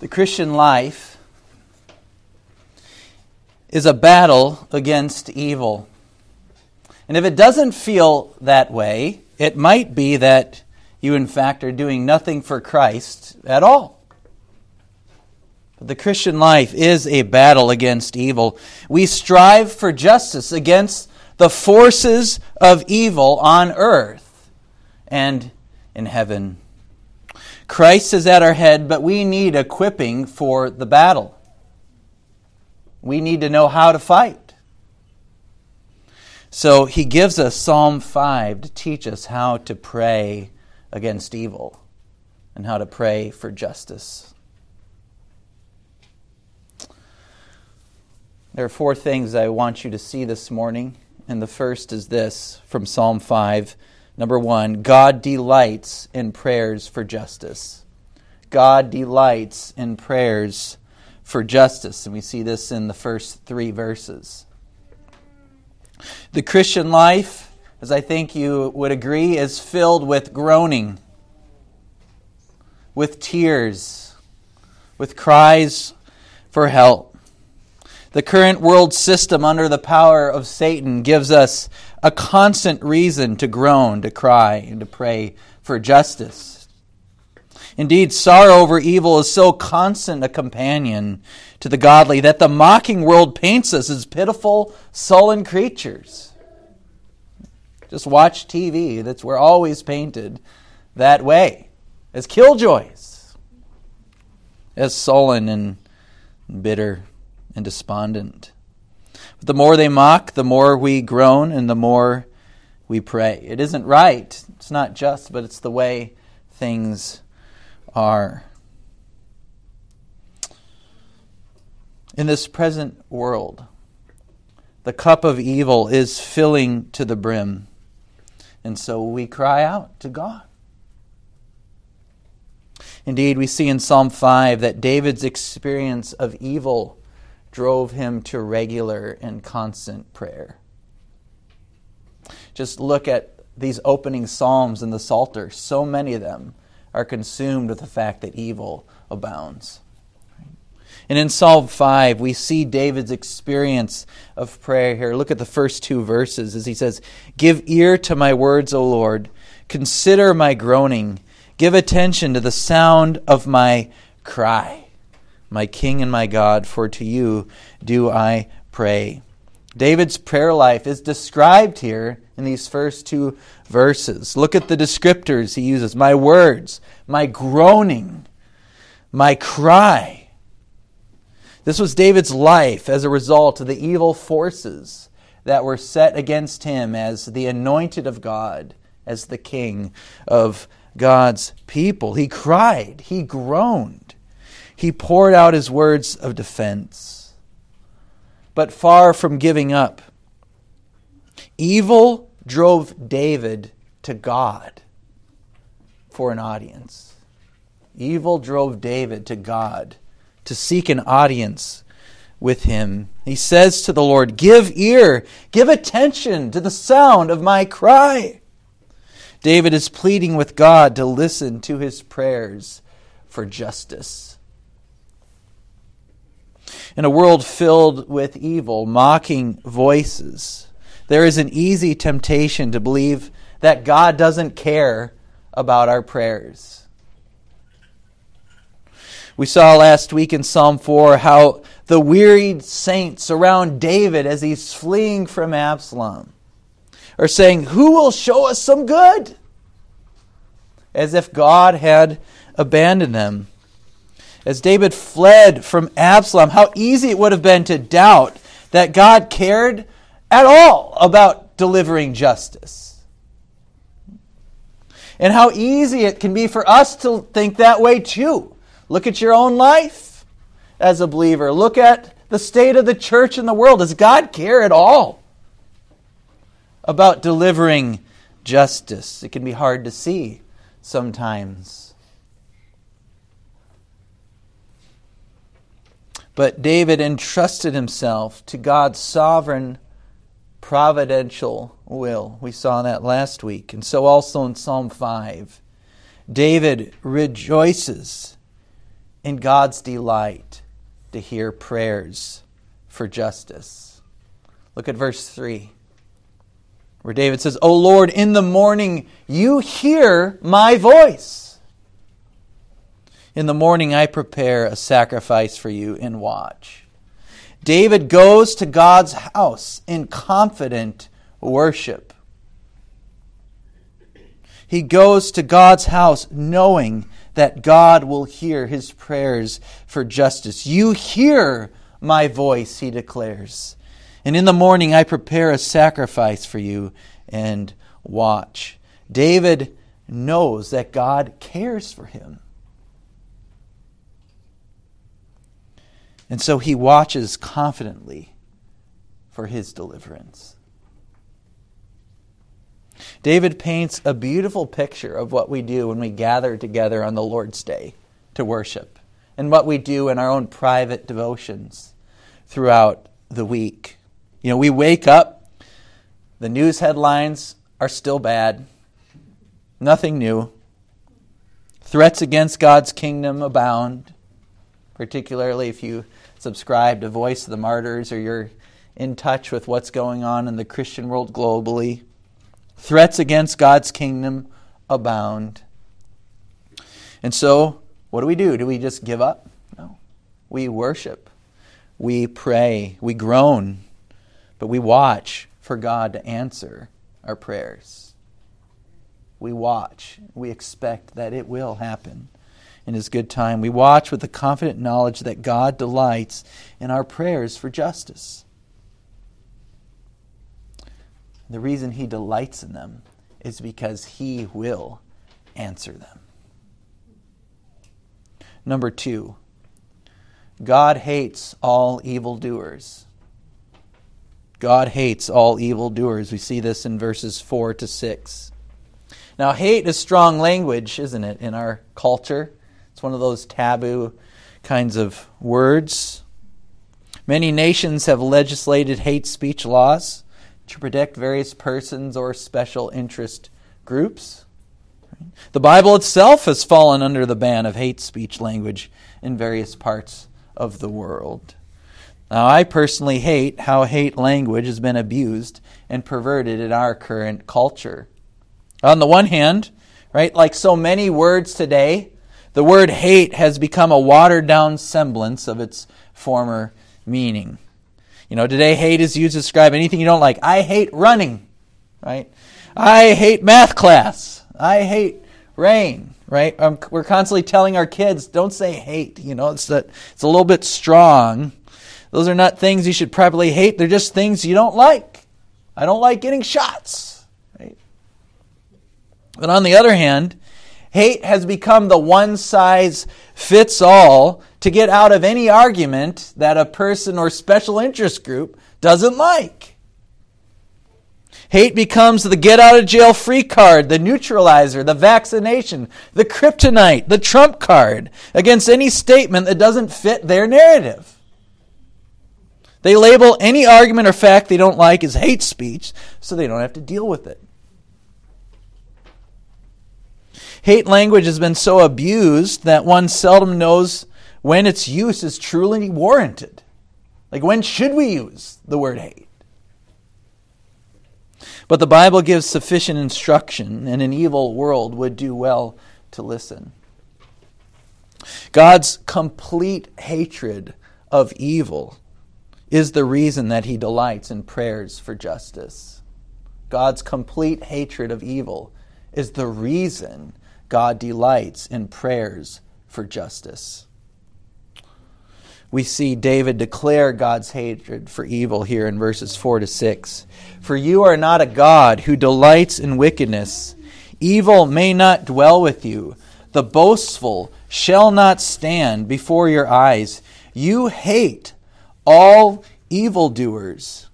The Christian life is a battle against evil. And if it doesn't feel that way, it might be that you, in fact, are doing nothing for Christ at all. But the Christian life is a battle against evil. We strive for justice against the forces of evil on earth and in heaven. Christ is at our head, but we need equipping for the battle. We need to know how to fight. So he gives us Psalm 5 to teach us how to pray against evil and how to pray for justice. There are four things I want you to see this morning, and the first is this from Psalm 5. Number one, God delights in prayers for justice. God delights in prayers for justice, and we see this in the first three verses. The Christian life, as I think you would agree, is filled with groaning, with tears, with cries for help. The current world system under the power of Satan gives us a constant reason to groan, to cry, and to pray for justice. Indeed, sorrow over evil is so constant a companion to the godly that the mocking world paints us as pitiful, sullen creatures. Just watch TV. That's we're always painted that way. As killjoys. As sullen and bitter and despondent. But the more they mock, the more we groan and the more we pray. It isn't right. It's not just, but it's the way things are. In this present world, the cup of evil is filling to the brim. And so we cry out to God. Indeed, we see in Psalm 5 that David's experience of evil drove him to regular and constant prayer. Just look at these opening Psalms in the Psalter. So many of them are consumed with the fact that evil abounds. And in Psalm 5, we see David's experience of prayer here. Look at the first two verses as he says, Give ear to my words, O Lord. Consider my groaning. Give attention to the sound of my cry. My King and my God, for to you do I pray. David's prayer life is described here in these first two verses. Look at the descriptors he uses my words, my groaning, my cry. This was David's life as a result of the evil forces that were set against him as the anointed of God, as the king of God's people. He cried, he groaned, he poured out his words of defense. But far from giving up, evil drove David to God for an audience. Evil drove David to God to seek an audience with him. He says to the Lord, Give ear, give attention to the sound of my cry. David is pleading with God to listen to his prayers for justice. In a world filled with evil, mocking voices, there is an easy temptation to believe that God doesn't care about our prayers. We saw last week in Psalm 4 how the wearied saints around David as he's fleeing from Absalom are saying, Who will show us some good? As if God had abandoned them. As David fled from Absalom, how easy it would have been to doubt that God cared at all about delivering justice. And how easy it can be for us to think that way too. Look at your own life as a believer. Look at the state of the church in the world. Does God care at all about delivering justice? It can be hard to see sometimes. But David entrusted himself to God's sovereign, providential will. We saw that last week. And so also in Psalm 5, David rejoices in God's delight to hear prayers for justice. Look at verse 3, where David says, O Lord, in the morning you hear my voice. In the morning I prepare a sacrifice for you and watch. David goes to God's house in confident worship. He goes to God's house knowing that God will hear his prayers for justice. You hear my voice, he declares. And in the morning I prepare a sacrifice for you and watch. David knows that God cares for him. And so he watches confidently for his deliverance. David paints a beautiful picture of what we do when we gather together on the Lord's Day to worship and what we do in our own private devotions throughout the week. You know, we wake up, the news headlines are still bad, nothing new. Threats against God's kingdom abound, particularly if you subscribe to Voice of the Martyrs or you're in touch with what's going on in the Christian world globally. Threats against God's kingdom abound. And so, what do we do? Do we just give up? No. We worship. We pray. We groan. But we watch for God to answer our prayers. We watch. We expect that it will happen in His good time. We watch with the confident knowledge that God delights in our prayers for justice. The reason He delights in them is because He will answer them. Number two, God hates all evildoers. God hates all evildoers. We see this in verses 4 to 6. Now, hate is strong language, isn't it, in our culture? It's one of those taboo kinds of words. Many nations have legislated hate speech laws to protect various persons or special interest groups. The Bible itself has fallen under the ban of hate speech language in various parts of the world. Now, I personally hate how hate language has been abused and perverted in our current culture. On the one hand, right, like so many words today, the word hate has become a watered down semblance of its former meaning. You know, today hate is used to describe anything you don't like. I hate running, right? I hate math class. I hate rain, right? Um, we're constantly telling our kids, don't say hate. You know, it's that it's a little bit strong. Those are not things you should probably hate. They're just things you don't like. I don't like getting shots, right? But on the other hand, hate has become the one size fits all to get out of any argument that a person or special interest group doesn't like. Hate becomes the get out of jail free card, the neutralizer, the vaccination, the kryptonite, the trump card against any statement that doesn't fit their narrative. They label any argument or fact they don't like as hate speech so they don't have to deal with it. Hate language has been so abused that one seldom knows when its use is truly warranted. Like, when should we use the word hate? But the Bible gives sufficient instruction, and an evil world would do well to listen. God's complete hatred of evil is the reason that he delights in prayers for justice. God's complete hatred of evil is the reason God delights in prayers for justice we see David declare God's hatred for evil here in verses 4 to 6. For you are not a God who delights in wickedness. Evil may not dwell with you. The boastful shall not stand before your eyes. You hate all evildoers.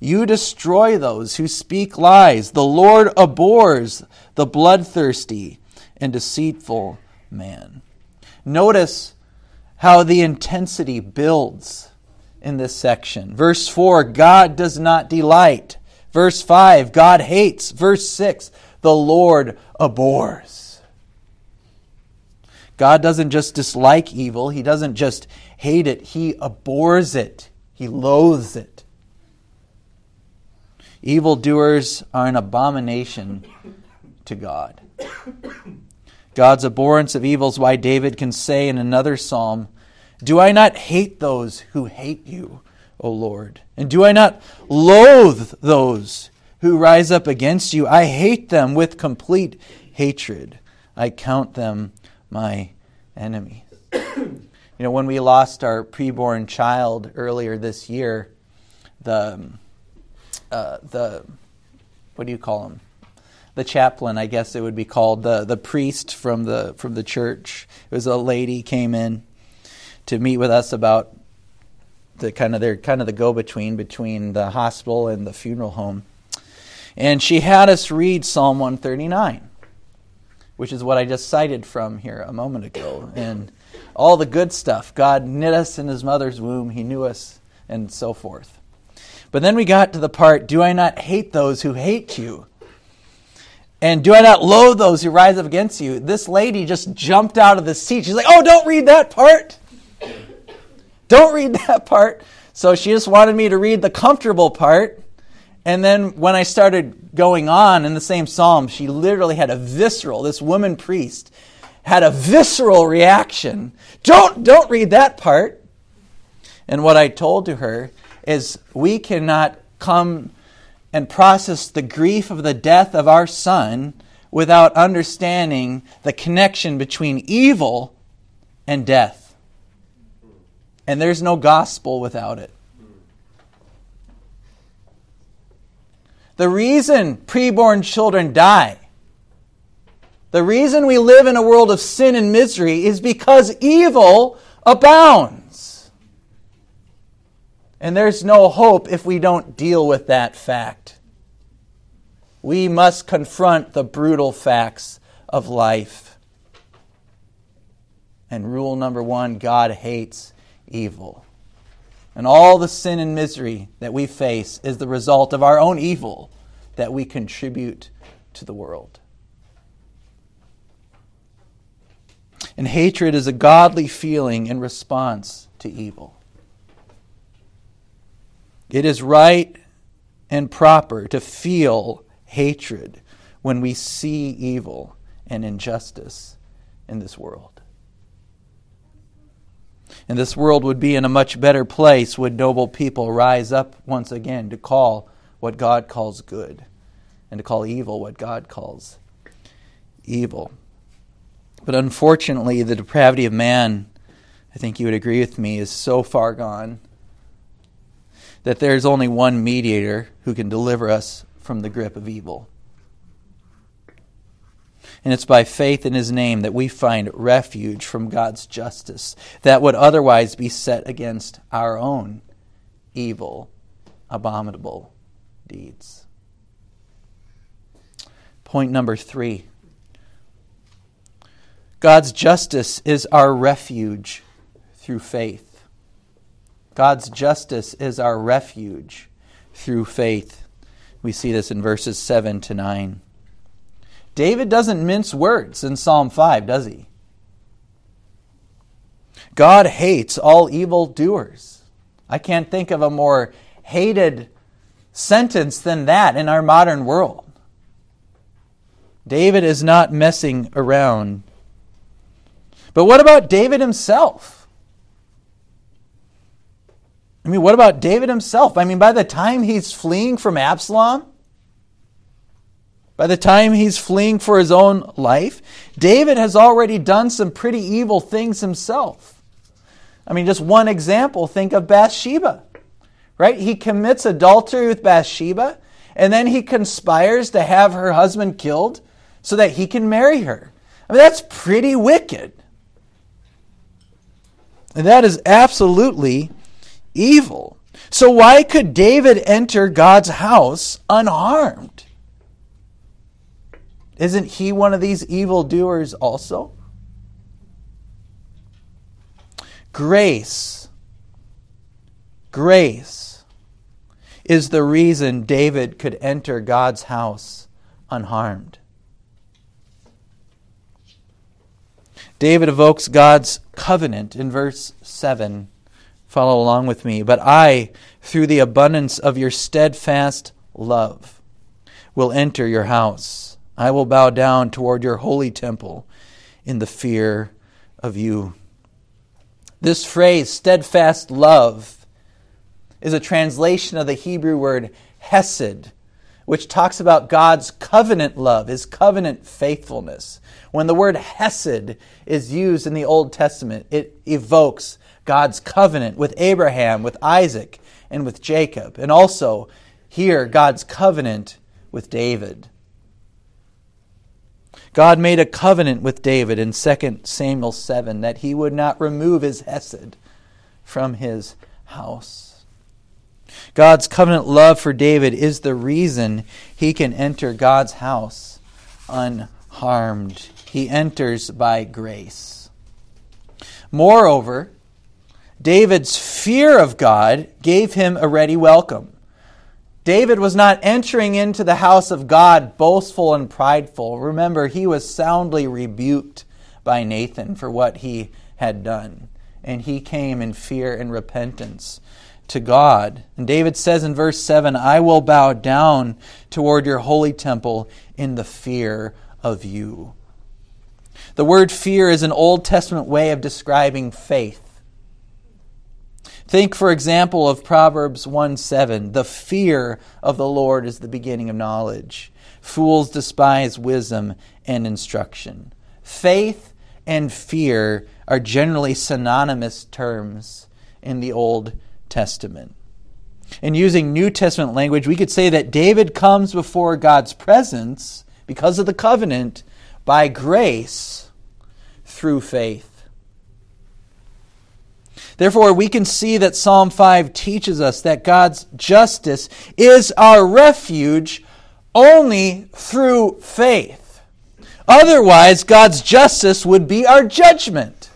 You destroy those who speak lies. The Lord abhors the bloodthirsty and deceitful man. Notice how the intensity builds in this section. Verse 4, God does not delight. Verse 5, God hates. Verse 6, the Lord abhors. God doesn't just dislike evil, He doesn't just hate it, He abhors it, He loathes it. Evildoers are an abomination to God. God's abhorrence of evil is why David can say in another psalm, Do I not hate those who hate you, O Lord? And do I not loathe those who rise up against you? I hate them with complete hatred. I count them my enemy. you know, when we lost our preborn child earlier this year, the uh, the what do you call him? The chaplain, I guess it would be called the the priest from the from the church. It was a lady came in to meet with us about the kind of their kind of the go between between the hospital and the funeral home, and she had us read Psalm 139 which is what I just cited from here a moment ago. And all the good stuff. God knit us in his mother's womb, he knew us, and so forth. But then we got to the part Do I not hate those who hate you? And do I not loathe those who rise up against you? This lady just jumped out of the seat. She's like, Oh, don't read that part. Don't read that part. So she just wanted me to read the comfortable part. And then when I started going on in the same psalm, she literally had a visceral, this woman priest had a visceral reaction. Don't, don't read that part. And what I told to her is we cannot come and process the grief of the death of our son without understanding the connection between evil and death. And there's no gospel without it. The reason preborn children die, the reason we live in a world of sin and misery is because evil abounds. And there's no hope if we don't deal with that fact. We must confront the brutal facts of life. And rule number one God hates evil. And all the sin and misery that we face is the result of our own evil that we contribute to the world. And hatred is a godly feeling in response to evil. It is right and proper to feel hatred when we see evil and injustice in this world. And this world would be in a much better place would noble people rise up once again to call what God calls good and to call evil what God calls evil. But unfortunately, the depravity of man, I think you would agree with me, is so far gone that there's only one mediator who can deliver us from the grip of evil. And it's by faith in his name that we find refuge from God's justice that would otherwise be set against our own evil, abominable deeds. Point number three God's justice is our refuge through faith. God's justice is our refuge through faith. We see this in verses 7 to 9. David doesn't mince words in Psalm 5, does he? God hates all evil doers. I can't think of a more hated sentence than that in our modern world. David is not messing around. But what about David himself? I mean, what about David himself? I mean, by the time he's fleeing from Absalom, by the time he's fleeing for his own life, David has already done some pretty evil things himself. I mean, just one example think of Bathsheba, right? He commits adultery with Bathsheba, and then he conspires to have her husband killed so that he can marry her. I mean, that's pretty wicked. And that is absolutely evil. So, why could David enter God's house unharmed? Isn't he one of these evil doers also? Grace, grace is the reason David could enter God's house unharmed. David evokes God's covenant in verse 7. Follow along with me. But I, through the abundance of your steadfast love, will enter your house. I will bow down toward your holy temple in the fear of you. This phrase, steadfast love, is a translation of the Hebrew word hesed, which talks about God's covenant love, his covenant faithfulness. When the word hesed is used in the Old Testament, it evokes God's covenant with Abraham, with Isaac, and with Jacob, and also here God's covenant with David. God made a covenant with David in 2 Samuel 7 that he would not remove his Hesed from his house. God's covenant love for David is the reason he can enter God's house unharmed. He enters by grace. Moreover, David's fear of God gave him a ready welcome. David was not entering into the house of God boastful and prideful. Remember, he was soundly rebuked by Nathan for what he had done. And he came in fear and repentance to God. And David says in verse 7 I will bow down toward your holy temple in the fear of you. The word fear is an Old Testament way of describing faith. Think, for example, of Proverbs 1 7. The fear of the Lord is the beginning of knowledge. Fools despise wisdom and instruction. Faith and fear are generally synonymous terms in the Old Testament. In using New Testament language, we could say that David comes before God's presence because of the covenant by grace through faith. Therefore, we can see that Psalm 5 teaches us that God's justice is our refuge only through faith. Otherwise, God's justice would be our judgment.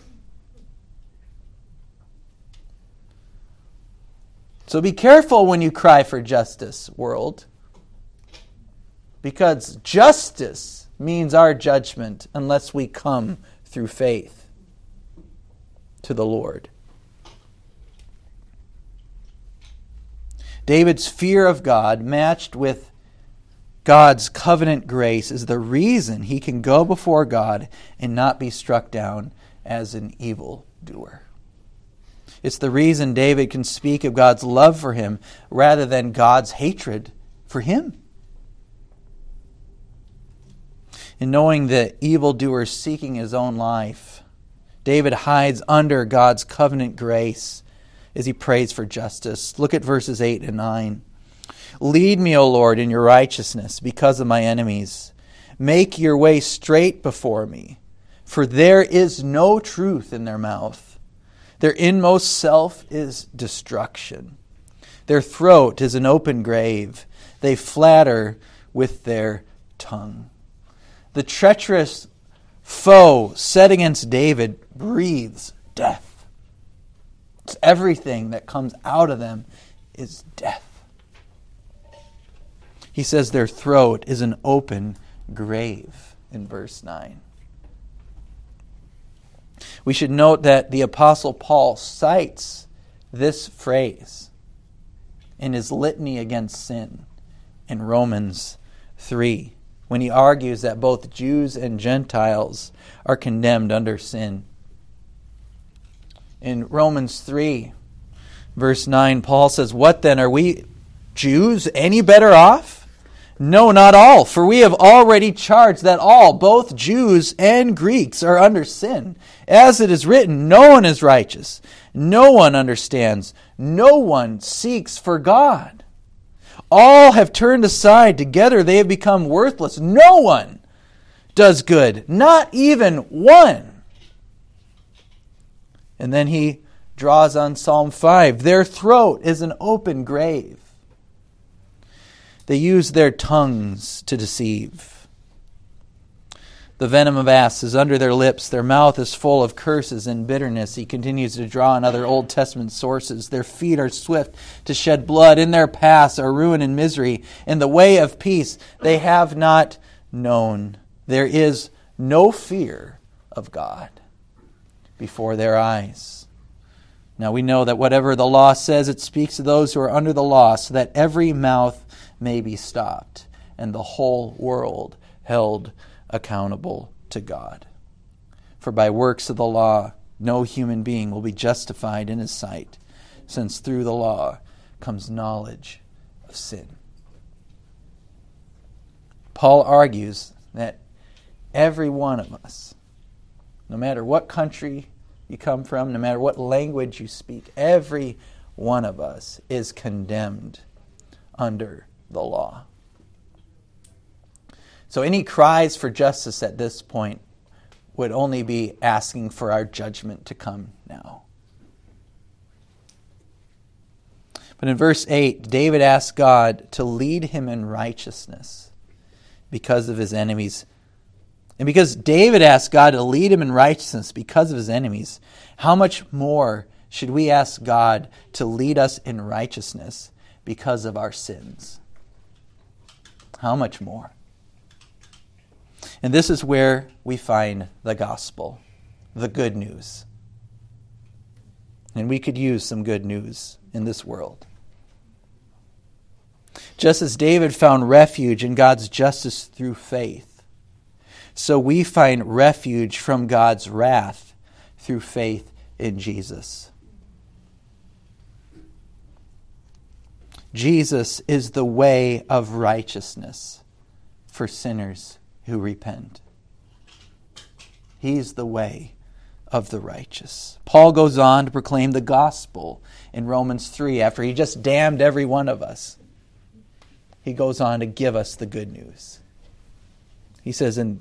So be careful when you cry for justice, world. Because justice means our judgment unless we come through faith to the Lord. David's fear of God, matched with God's covenant grace, is the reason he can go before God and not be struck down as an evil doer. It's the reason David can speak of God's love for him rather than God's hatred for him. In knowing the evildoer seeking his own life, David hides under God's covenant grace as he prays for justice. Look at verses 8 and 9. Lead me, O Lord, in your righteousness because of my enemies. Make your way straight before me, for there is no truth in their mouth. Their inmost self is destruction. Their throat is an open grave. They flatter with their tongue. The treacherous foe set against David breathes death. Everything that comes out of them is death. He says their throat is an open grave in verse 9. We should note that the Apostle Paul cites this phrase in his litany against sin in Romans 3 when he argues that both Jews and Gentiles are condemned under sin in Romans 3, verse 9, Paul says, What then? Are we Jews any better off? No, not all, for we have already charged that all, both Jews and Greeks, are under sin. As it is written, no one is righteous, no one understands, no one seeks for God. All have turned aside, together they have become worthless. No one does good, not even one. And then he draws on Psalm 5 Their throat is an open grave. They use their tongues to deceive. The venom of asps is under their lips. Their mouth is full of curses and bitterness. He continues to draw on other Old Testament sources. Their feet are swift to shed blood. In their paths are ruin and misery. In the way of peace they have not known. There is no fear of God. Before their eyes. Now we know that whatever the law says, it speaks to those who are under the law, so that every mouth may be stopped and the whole world held accountable to God. For by works of the law, no human being will be justified in his sight, since through the law comes knowledge of sin. Paul argues that every one of us, no matter what country you come from, no matter what language you speak, every one of us is condemned under the law. So any cries for justice at this point would only be asking for our judgment to come now. But in verse 8, David asks God to lead him in righteousness because of his enemies. And because David asked God to lead him in righteousness because of his enemies, how much more should we ask God to lead us in righteousness because of our sins? How much more? And this is where we find the gospel, the good news. And we could use some good news in this world. Just as David found refuge in God's justice through faith, so we find refuge from God's wrath through faith in Jesus. Jesus is the way of righteousness for sinners who repent. He's the way of the righteous. Paul goes on to proclaim the gospel in Romans 3 after he just damned every one of us. He goes on to give us the good news. He says in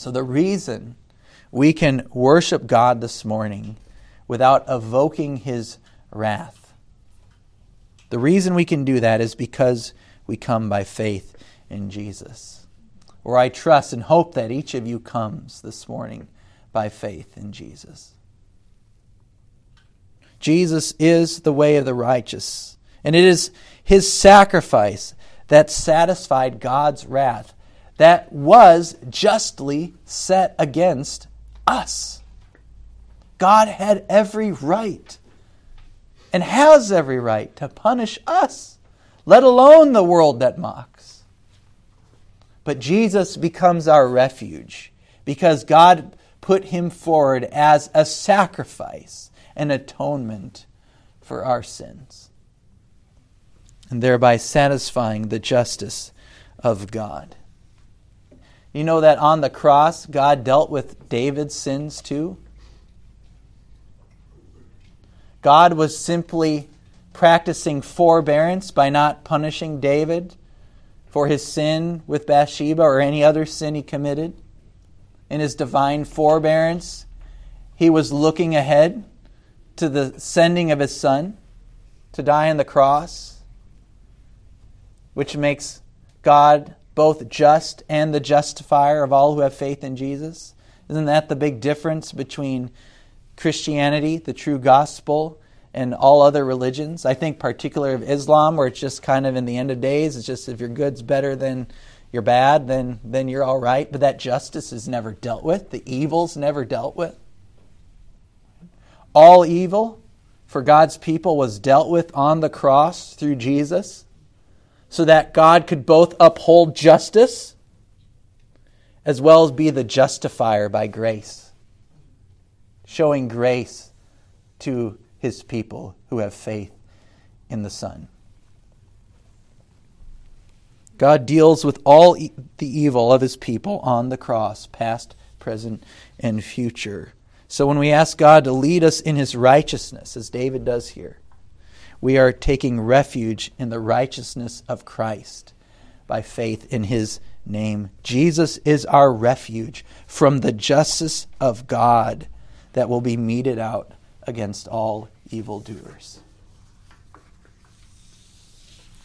So, the reason we can worship God this morning without evoking his wrath, the reason we can do that is because we come by faith in Jesus. Or I trust and hope that each of you comes this morning by faith in Jesus. Jesus is the way of the righteous. And it is his sacrifice that satisfied God's wrath that was justly set against us. God had every right and has every right to punish us, let alone the world that mocks. But Jesus becomes our refuge because God put him forward as a sacrifice an atonement for our sins, and thereby satisfying the justice of God. You know that on the cross, God dealt with David's sins too? God was simply practicing forbearance by not punishing David for his sin with Bathsheba or any other sin he committed. In his divine forbearance, he was looking ahead to the sending of his son to die on the cross, which makes God both just and the justifier of all who have faith in Jesus? Isn't that the big difference between Christianity, the true gospel, and all other religions? I think particularly of Islam, where it's just kind of in the end of days, it's just if your good's better than your bad, then then you're all right. But that justice is never dealt with. The evil's never dealt with. All evil for God's people was dealt with on the cross through Jesus so that God could both uphold justice as well as be the justifier by grace, showing grace to his people who have faith in the Son. God deals with all e- the evil of his people on the cross, past, present, and future. So when we ask God to lead us in his righteousness, as David does here, we are taking refuge in the righteousness of Christ by faith in his name. Jesus is our refuge from the justice of God that will be meted out against all evildoers.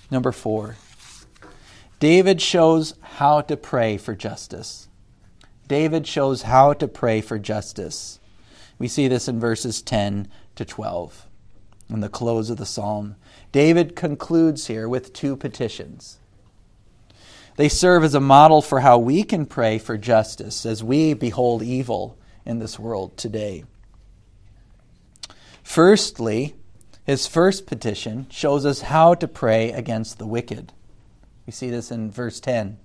Number four, David shows how to pray for justice. David shows how to pray for justice. We see this in verses 10 to 12 in the close of the psalm. David concludes here with two petitions. They serve as a model for how we can pray for justice as we behold evil in this world today. Firstly, his first petition shows us how to pray against the wicked. We see this in verse 10.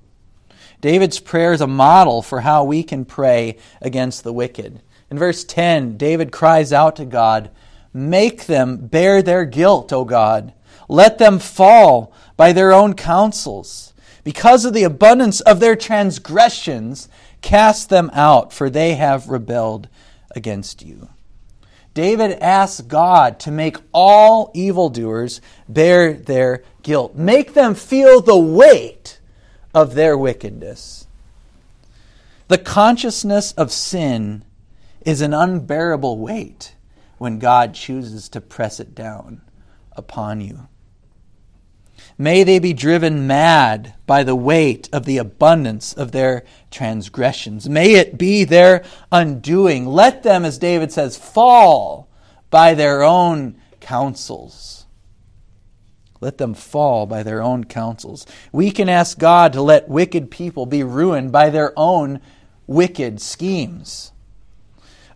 David's prayer is a model for how we can pray against the wicked. In verse 10, David cries out to God, Make them bear their guilt, O God. Let them fall by their own counsels. Because of the abundance of their transgressions, cast them out, for they have rebelled against you. David asks God to make all evildoers bear their guilt, make them feel the weight of their wickedness. The consciousness of sin is an unbearable weight when God chooses to press it down upon you. May they be driven mad by the weight of the abundance of their transgressions. May it be their undoing. Let them, as David says, fall by their own counsels. Let them fall by their own counsels. We can ask God to let wicked people be ruined by their own wicked schemes.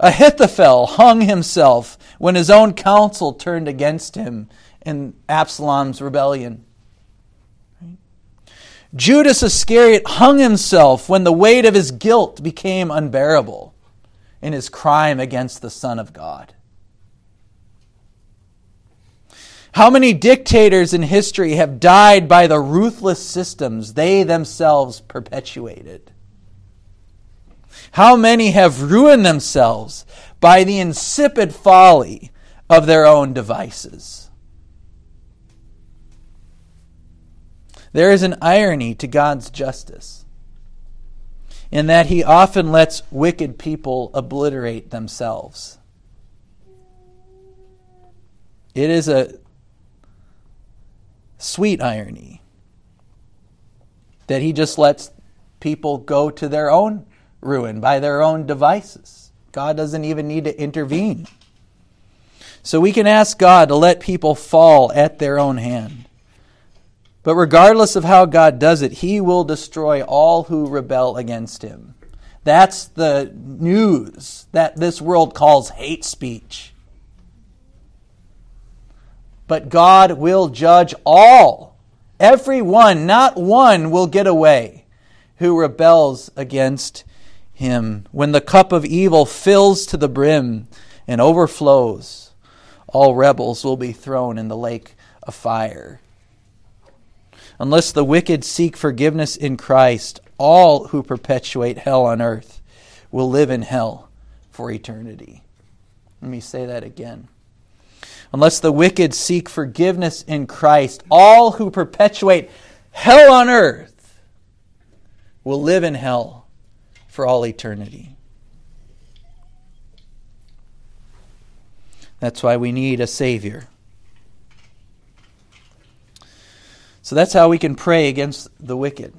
Ahithophel hung himself when his own counsel turned against him in Absalom's rebellion. Judas Iscariot hung himself when the weight of his guilt became unbearable in his crime against the Son of God. How many dictators in history have died by the ruthless systems they themselves perpetuated? How many have ruined themselves by the insipid folly of their own devices? There is an irony to God's justice in that he often lets wicked people obliterate themselves. It is a sweet irony that he just lets people go to their own ruin by their own devices. God doesn't even need to intervene. So we can ask God to let people fall at their own hand. But regardless of how God does it, He will destroy all who rebel against Him. That's the news that this world calls hate speech. But God will judge all. Everyone, not one, will get away who rebels against him. When the cup of evil fills to the brim and overflows, all rebels will be thrown in the lake of fire. Unless the wicked seek forgiveness in Christ, all who perpetuate hell on earth will live in hell for eternity. Let me say that again. Unless the wicked seek forgiveness in Christ, all who perpetuate hell on earth will live in hell for all eternity. That's why we need a Savior. So that's how we can pray against the wicked.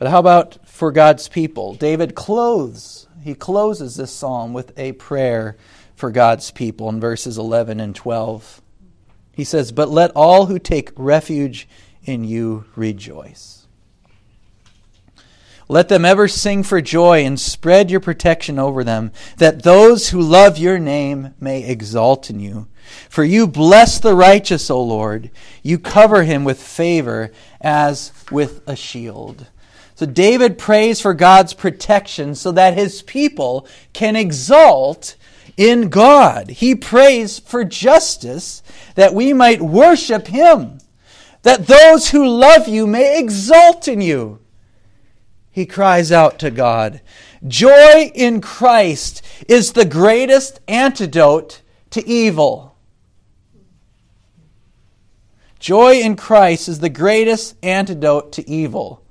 But how about for God's people? David clothes, he closes this psalm with a prayer for God's people in verses 11 and 12. He says, But let all who take refuge in you rejoice. Let them ever sing for joy and spread your protection over them, that those who love your name may exalt in you. For you bless the righteous, O Lord. You cover him with favor as with a shield. So David prays for God's protection so that his people can exalt in God. He prays for justice that we might worship him. that those who love you may exult in you. He cries out to God. Joy in Christ is the greatest antidote to evil. Joy in Christ is the greatest antidote to evil.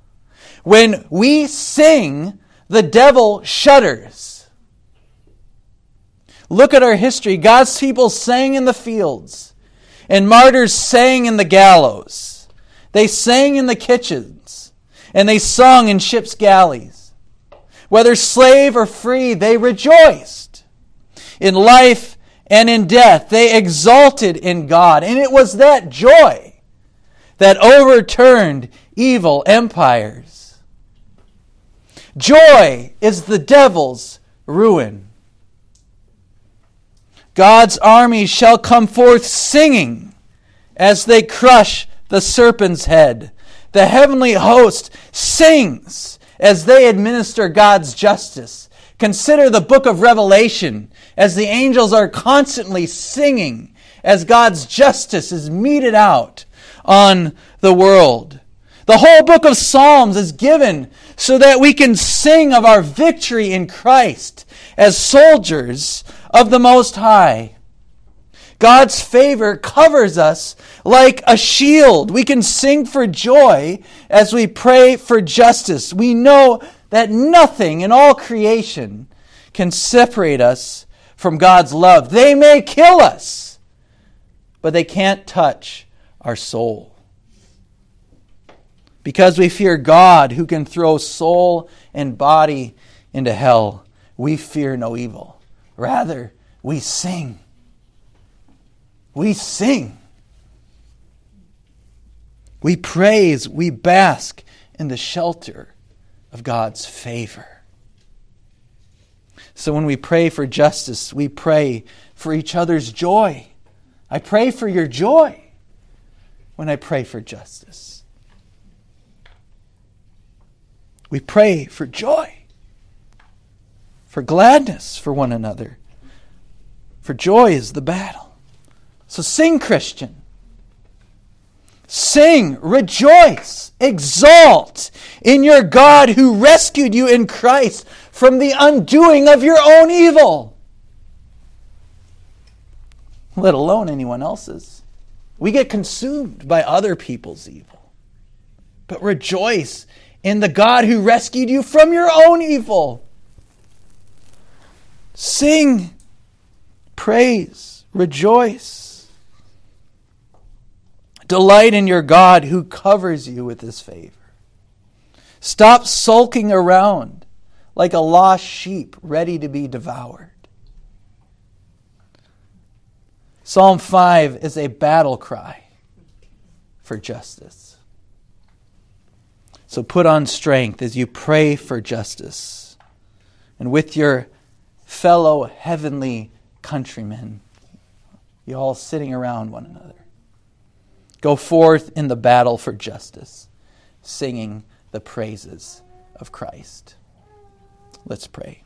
When we sing, the devil shudders. Look at our history. God's people sang in the fields, and martyrs sang in the gallows. They sang in the kitchens, and they sung in ships' galleys. Whether slave or free, they rejoiced. In life and in death, they exulted in God. And it was that joy that overturned evil empires. Joy is the devil's ruin. God's armies shall come forth singing as they crush the serpent's head. The heavenly host sings as they administer God's justice. Consider the book of Revelation as the angels are constantly singing as God's justice is meted out on the world. The whole book of Psalms is given so that we can sing of our victory in Christ as soldiers of the Most High. God's favor covers us like a shield. We can sing for joy as we pray for justice. We know that nothing in all creation can separate us from God's love. They may kill us, but they can't touch our soul. Because we fear God who can throw soul and body into hell, we fear no evil. Rather, we sing we sing. We praise, we bask in the shelter of God's favor. So when we pray for justice, we pray for each other's joy. I pray for your joy when I pray for justice. We pray for joy, for gladness for one another, for joy is the battle. So sing, Christian. Sing, rejoice, exalt in your God who rescued you in Christ from the undoing of your own evil, let alone anyone else's. We get consumed by other people's evil. But rejoice in the God who rescued you from your own evil. Sing, praise, rejoice. Delight in your God who covers you with his favor. Stop sulking around like a lost sheep ready to be devoured. Psalm 5 is a battle cry for justice. So put on strength as you pray for justice and with your fellow heavenly countrymen, you all sitting around one another. Go forth in the battle for justice, singing the praises of Christ. Let's pray.